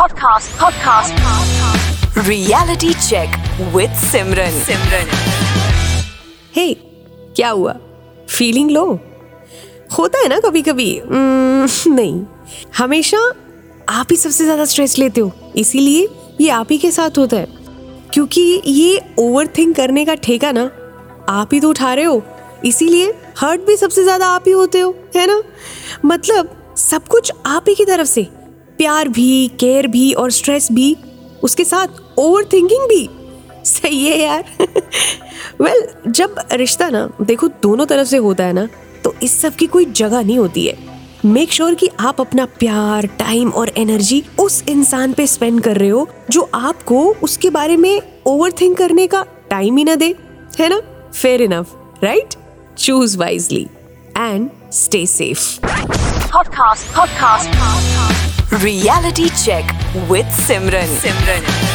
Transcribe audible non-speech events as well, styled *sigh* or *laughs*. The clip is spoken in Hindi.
Podcast. Podcast. Reality check with Simran. Simran. हे क्या हुआ? फीलिंग लो होता है ना कभी कभी *laughs* नहीं। हमेशा आप ही सबसे ज़्यादा स्ट्रेस लेते हो। इसीलिए ये आप ही के साथ होता है। क्योंकि ये ओवर थिंक करने का ठेका ना। आप ही तो उठा रहे हो। इसीलिए हर्ट भी सबसे ज़्यादा आप ही होते हो है ना? मतलब सब कुछ आप ही की तरफ़ से। प्यार भी केयर भी और स्ट्रेस भी उसके साथ ओवर थिंकिंग भी। सही है यार। वेल *laughs* well, जब रिश्ता ना देखो दोनों तरफ़ से होता है ना तो इस सब की कोई जगह नहीं होती है। मेक श्योर sure कि आप अपना प्यार टाइम और एनर्जी उस इंसान पे स्पेंड कर रहे हो जो आपको उसके बारे में ओवर थिंक करने का टाइम ही ना दे। है ना? Fair enough right choose wisely and stay safe Podcast. Podcast. Reality check with Simran. Simran.